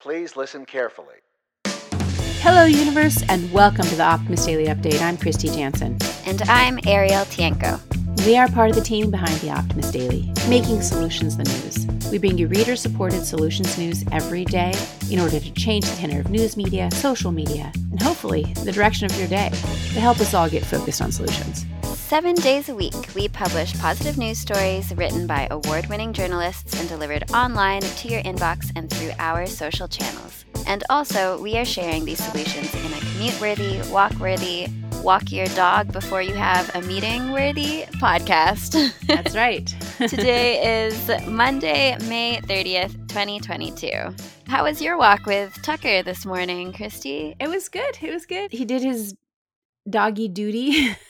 Please listen carefully. Hello, universe, and welcome to the Optimist Daily Update. I'm Kristy Jansen. And I'm Arielle Tienko. We are part of the team behind the Optimist Daily, making solutions the news. We bring you reader supported solutions news every day in order to change the tenor of news media, social media, and hopefully the direction of your day to help us all get focused on solutions. Seven days a week, we publish positive news stories written by award winning journalists and delivered online to your inbox and through our social channels. And also, we are sharing these solutions in a commute worthy, walk worthy, walk your dog before you have a meeting worthy podcast. That's right. Today is Monday, May 30th, 2022. How was your walk with Tucker this morning, Kristy? It was good. It was good. He did his doggy duty.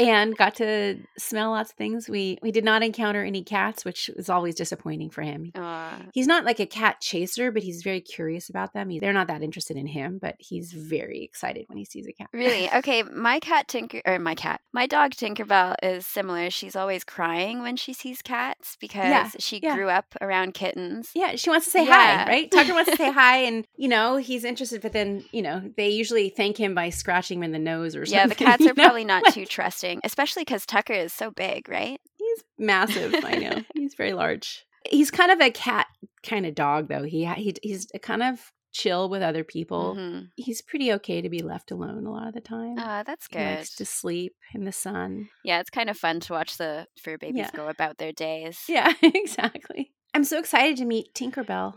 and got to smell lots of things. We we did not encounter any cats, which is always disappointing for him. Aw. He's not like a cat chaser, but he's very curious about them. He- They're not that interested in him, but he's very excited when he sees a cat. Really? Okay, my cat Tinker or my cat, my dog Tinkerbell is similar. She's always crying when she sees cats because Yeah, she yeah. grew up around kittens. Yeah, she wants to say Yeah. hi, right? Tucker wants to say hi, and you know he's interested, but then you know they usually thank him by scratching him in the nose or something. Yeah, the cats are know? probably not too trusting, especially because Tucker is so big, right? He's massive. I know he's very large. He's kind of a cat kind of dog, though. He, he he's kind of chill with other people. Mhm. He's pretty okay to be left alone a lot of the time. Ah, that's he good. likes to sleep in the sun. Yeah, it's kind of fun to watch the fur babies Yeah. go about their days. Yeah, exactly. I'm so excited to meet Tinkerbell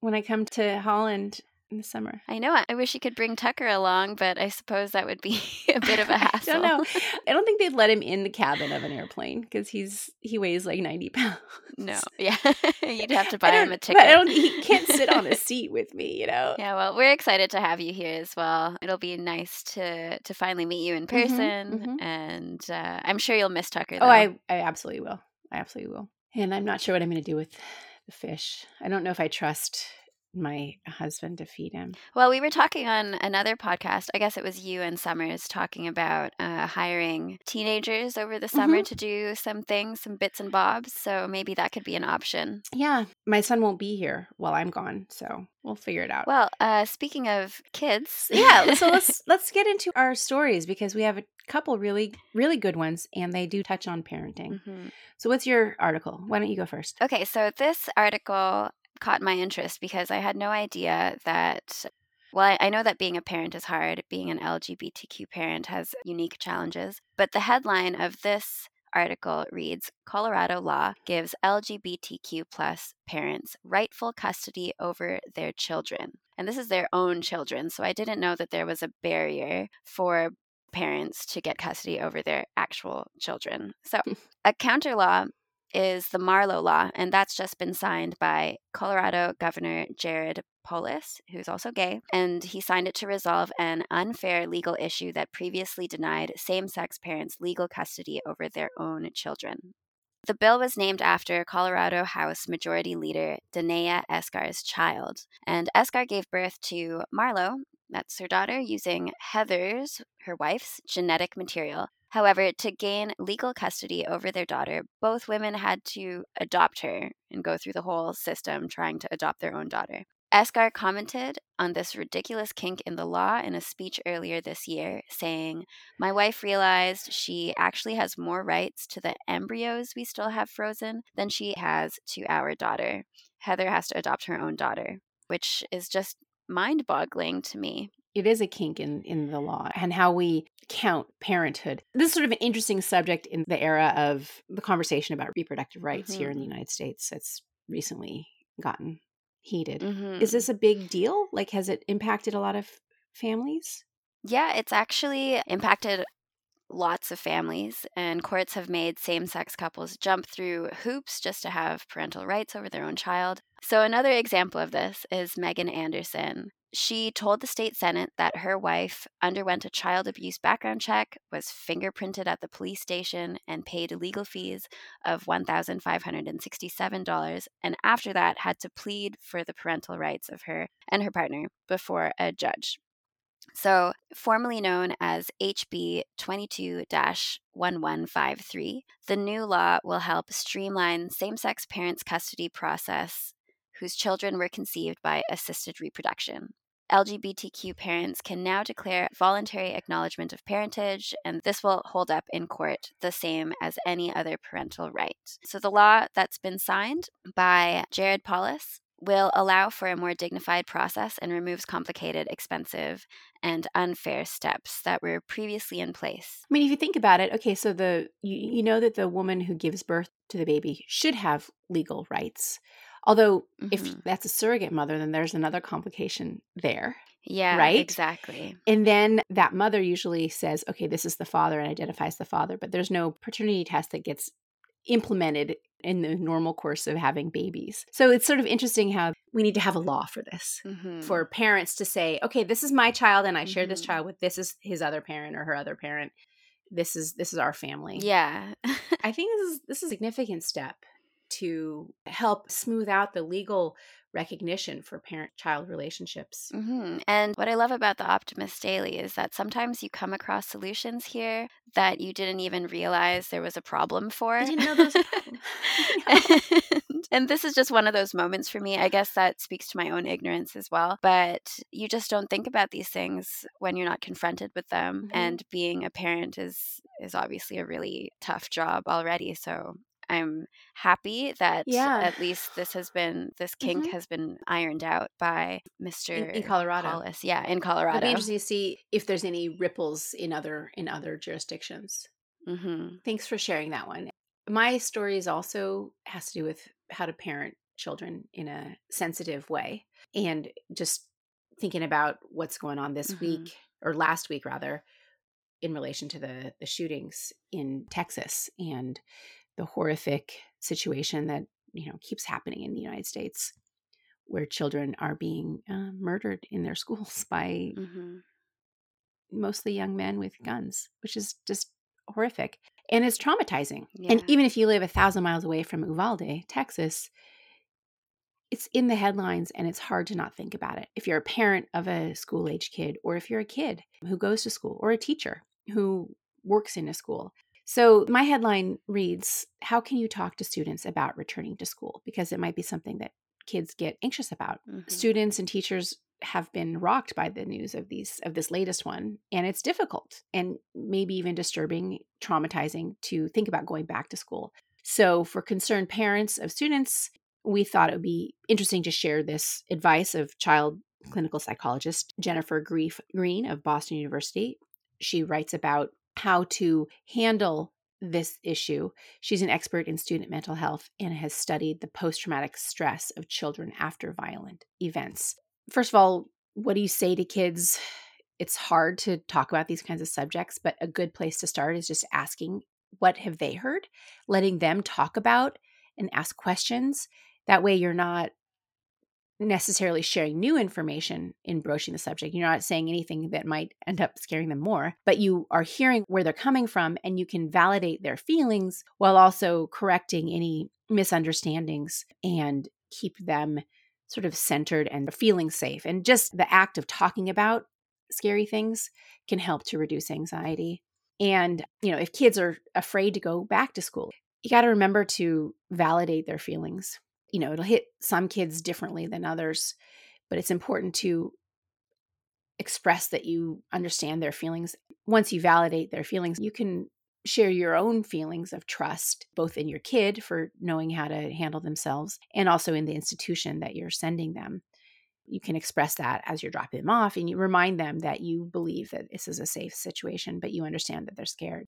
when I come to Holland in the summer. I know. I wish you could bring Tucker along, but I suppose that would be a bit of a hassle. I don't know. I don't think they'd let him in the cabin of an airplane because he's he weighs like 90 pounds. no. Yeah. You'd have to buy him a but ticket. I don't. He can't sit on a seat with me. You know. Yeah, well, we're excited to have you here as well. It'll be nice to to finally meet you in Mhm, person, mhm. and uh, I'm sure you'll miss Tucker. Oh. I I absolutely will. I absolutely will. And I'm not sure what I'm going to do with the fish. I don't know if I trust my husband to feed him. Well, we were talking on another podcast. I guess it was you and Summers talking about uh, hiring teenagers over the summer Mm-hmm. to do some things, some bits and bobs. So maybe that could be an option. Yeah, my son won't be here while I'm gone, so we'll figure it out. Well, uh, speaking of kids, yeah, so let's let's get into our stories because we have a couple really really good ones and they do touch on parenting. Mhm. So what's your article? Why don't you go first? Okay, so this article caught my interest because I had no idea that. Well, I- I know that being a parent is hard. Being an LGBTQ parent has unique challenges. But the headline of this article reads Colorado law gives LGBTQ plus parents rightful custody over their children. And this is their own children. So I didn't know that there was a barrier for parents to get custody over their actual children. So hmm. a counter law is the Marlo Law, and that's just been signed by Colorado Governor Jared Polis, who's also gay, and he signed it to resolve an unfair legal issue that previously denied same sex parents legal custody over their own children. The bill was named after Colorado House Majority Leader Daneya Esgar's child, and Esgar gave birth to Marlo, that's her daughter, using Heather's, her wife's, genetic material. However, to gain legal custody over their daughter, both women had to adopt her and go through the whole system trying to adopt their own daughter. Esgar commented on this ridiculous kink in the law in a speech earlier this year, saying, My wife realized she actually has more rights to the embryos we still have frozen than she has to our daughter. Heather has to adopt her own daughter, which is just mind boggling to me. It is a kink in in the law and how we count parenthood. This is sort of an interesting subject in the era of the conversation about reproductive rights here in the United States. It's recently gotten heated. Mhm. Is this a big deal? Like, has it impacted a lot of families? Yeah, it's actually impacted lots of families, and courts have made same sex couples jump through hoops just to have parental rights over their own child. So, another example of this is Megan Anderson. She told the state senate that her wife underwent a child abuse background check, was fingerprinted at the police station, and paid legal fees of $1,567, and after that had to plead for the parental rights of her and her partner before a judge. So, formerly known as HB 22 1153, the new law will help streamline same sex parents' custody process whose children were conceived by assisted reproduction. LGBTQ parents can now declare voluntary acknowledgement of parentage, and this will hold up in court the same as any other parental right. So, the law that's been signed by Jared Polis will allow for a more dignified process and removes complicated, expensive, and unfair steps that were previously in place. I mean, if you think about it, okay, so the you, you know that the woman who gives birth to the baby should have legal rights. Although mm-hmm. if that's a surrogate mother, then there's another complication there. Yeah, right. Exactly. And then that mother usually says, okay, this is the father and identifies the father, but there's no paternity test that gets implemented in the normal course of having babies. So it's sort of interesting how we need to have a law for this mm-hmm. for parents to say, okay, this is my child and I mm-hmm. share this mm-hmm. child with this is his other parent or her other parent. This is this is our family. Yeah. I think this is this is a significant step to help smooth out the legal recognition for parent child relationships. Mm-hmm. And what I love about the Optimist Daily is that sometimes you come across solutions here that you didn't even realize there was a problem for. I didn't know there was and, and this is just one of those moments for me. I guess that speaks to my own ignorance as well. But you just don't think about these things when you're not confronted with them. Mm-hmm. And being a parent is is obviously a really tough job already. So I'm happy that yeah. at least this has been this kink mm-hmm. has been ironed out by Mr. In, in Colorado. Polis. Yeah, in Colorado. It'll be interesting to see if there's any ripples in other in other jurisdictions. Mm-hmm. Thanks for sharing that one. My story is also has to do with how to parent children in a sensitive way, and just thinking about what's going on this mm-hmm. week or last week rather in relation to the the shootings in Texas and the horrific situation that you know keeps happening in the United States, where children are being uh, murdered in their schools by mm-hmm. mostly young men with guns, which is just horrific and it's traumatizing. Yeah. And even if you live a thousand miles away from Uvalde, Texas, it's in the headlines and it's hard to not think about it. If you're a parent of a school age kid, or if you're a kid who goes to school, or a teacher who works in a school, so, my headline reads How can you talk to students about returning to school? Because it might be something that kids get anxious about. Mm-hmm. Students and teachers have been rocked by the news of these of this latest one and it's difficult and maybe even disturbing traumatizing to think about going back to school so for concerned parents of students we thought it would be interesting to share this advice of child clinical psychologist jennifer greif green of boston university she writes about how to handle this issue. She's an expert in student mental health and has studied the post traumatic stress of children after violent events. First of all, what do you say to kids? It's hard to talk about these kinds of subjects, but a good place to start is just asking what have they heard, letting them talk about and ask questions. That way, you're not necessarily sharing new information in broaching the subject. You're not saying anything that might end up scaring them more, but you are hearing where they're coming from and you can validate their feelings while also correcting any misunderstandings and keep them sort of centered and feeling safe. And just the act of talking about scary things can help to reduce anxiety. And, you know, if kids are afraid to go back to school, you got to remember to validate their feelings you know, it'll hit some kids differently than others, but it's important to express that you understand their feelings. Once you validate their feelings, you can share your own feelings of trust, both in your kid for knowing how to handle themselves and also in the institution that you're sending them. You can express that as you're dropping them off and you remind them that you believe that this is a safe situation, but you understand that they're scared.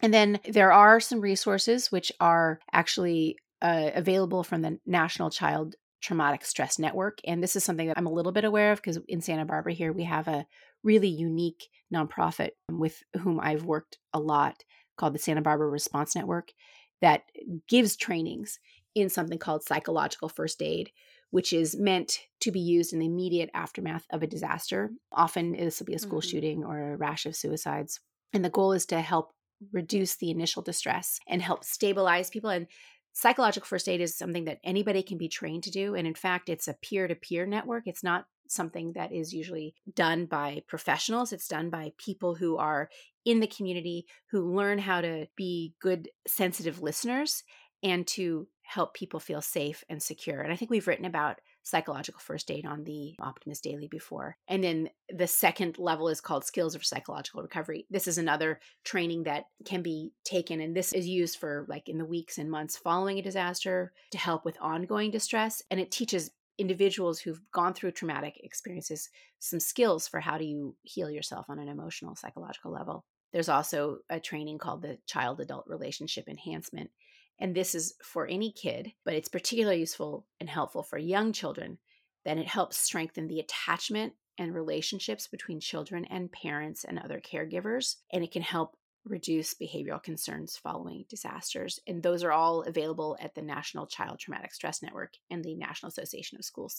And then there are some resources which are actually uh, available from the National Child Traumatic Stress Network. And this is something that I'm a little bit aware of because in Santa Barbara here, we have a really unique nonprofit with whom I've worked a lot called the Santa Barbara Response Network that gives trainings in something called psychological first aid, which is meant to be used in the immediate aftermath of a disaster. Often this will be a school mm-hmm. shooting or a rash of suicides. And the goal is to help reduce the initial distress and help stabilize people and psychological first aid is something that anybody can be trained to do. And in fact, it's a peer to peer network. It's not something that is usually done by professionals, it's done by people who are in the community who learn how to be good, sensitive listeners and to help people feel safe and secure. And I think we've written about psychological first aid on the Optimist Daily before. And then the second level is called Skills of Psychological Recovery. This is another training that can be taken, and this is used for like in the weeks and months following a disaster to help with ongoing distress. And it teaches individuals who've gone through traumatic experiences some skills for how do you heal yourself on an emotional psychological level there's also a training called the child adult relationship enhancement and this is for any kid, but it's particularly useful and helpful for young children. Then it helps strengthen the attachment and relationships between children and parents and other caregivers. And it can help reduce behavioral concerns following disasters. And those are all available at the National Child Traumatic Stress Network and the National Association of School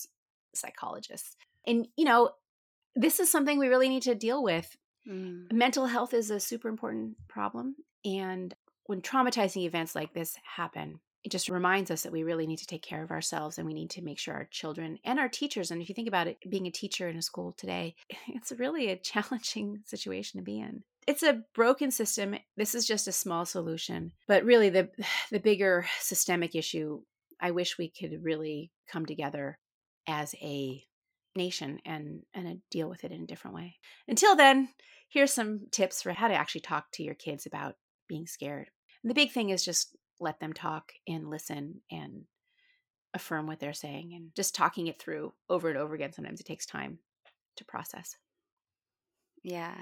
Psychologists. And, you know, this is something we really need to deal with. Mm. Mental health is a super important problem. And when traumatizing events like this happen, it just reminds us that we really need to take care of ourselves and we need to make sure our children and our teachers and if you think about it being a teacher in a school today it's really a challenging situation to be in it's a broken system this is just a small solution but really the the bigger systemic issue i wish we could really come together as a nation and and deal with it in a different way until then here's some tips for how to actually talk to your kids about being scared. And the big thing is just let them talk and listen and affirm what they're saying and just talking it through over and over again. Sometimes it takes time to process. Yeah.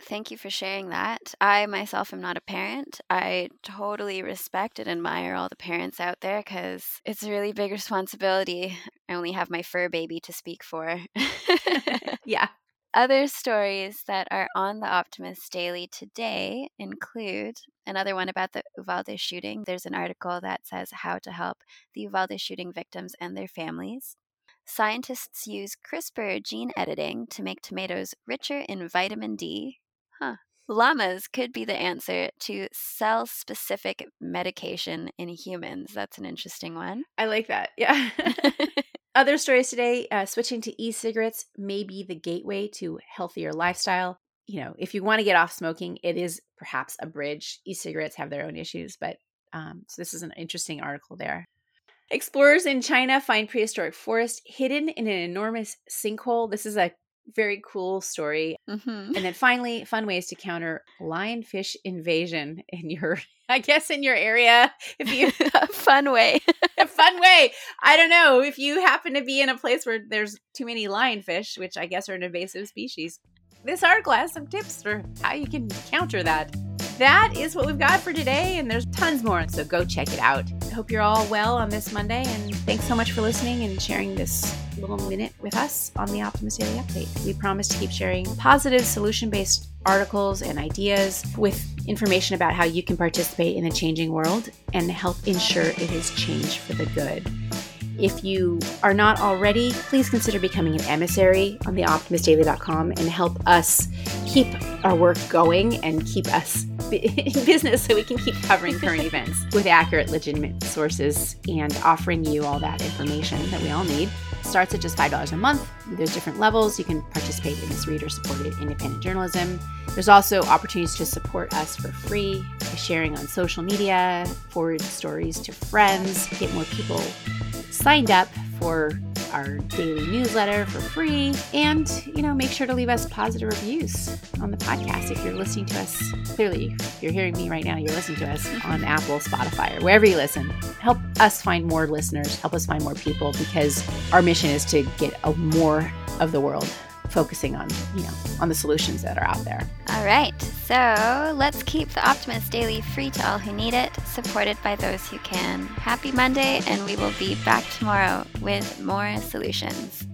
Thank you for sharing that. I myself am not a parent. I totally respect and admire all the parents out there because it's a really big responsibility. I only have my fur baby to speak for. yeah. Other stories that are on the Optimist Daily today include another one about the Uvalde shooting. There's an article that says how to help the Uvalde shooting victims and their families. Scientists use CRISPR gene editing to make tomatoes richer in vitamin D. Huh. Llamas could be the answer to cell specific medication in humans. That's an interesting one. I like that. Yeah. Other stories today uh, switching to e cigarettes may be the gateway to healthier lifestyle. You know, if you want to get off smoking, it is perhaps a bridge. E cigarettes have their own issues, but um, so this is an interesting article there. Explorers in China find prehistoric forest hidden in an enormous sinkhole. This is a very cool story. Mm-hmm. And then finally, fun ways to counter lionfish invasion in your, I guess, in your area. If you a fun way, a fun way. I don't know if you happen to be in a place where there's too many lionfish, which I guess are an invasive species. This article has some tips for how you can counter that that is what we've got for today, and there's tons more. So go check it out. I hope you're all well on this Monday, and thanks so much for listening and sharing this little minute with us on the Optimist Daily Update. We promise to keep sharing positive, solution based articles and ideas with information about how you can participate in a changing world and help ensure it is changed for the good. If you are not already, please consider becoming an emissary on the optimistdaily.com and help us keep our work going and keep us business so we can keep covering current events with accurate, legitimate sources and offering you all that information that we all need. It starts at just $5 a month. There's different levels. You can participate in this reader supported independent journalism. There's also opportunities to support us for free by sharing on social media, forward stories to friends, get more people signed up for our daily newsletter for free. And you know make sure to leave us positive reviews on the podcast. If you're listening to us clearly if you're hearing me right now you're listening to us on apple spotify or wherever you listen. Help us find more listeners. Help us find more people because our mission is to get a more of the world focusing on, you know, on the solutions that are out there. All right. So let's keep the Optimist Daily free to all who need it, supported by those who can. Happy Monday, and we will be back tomorrow with more solutions.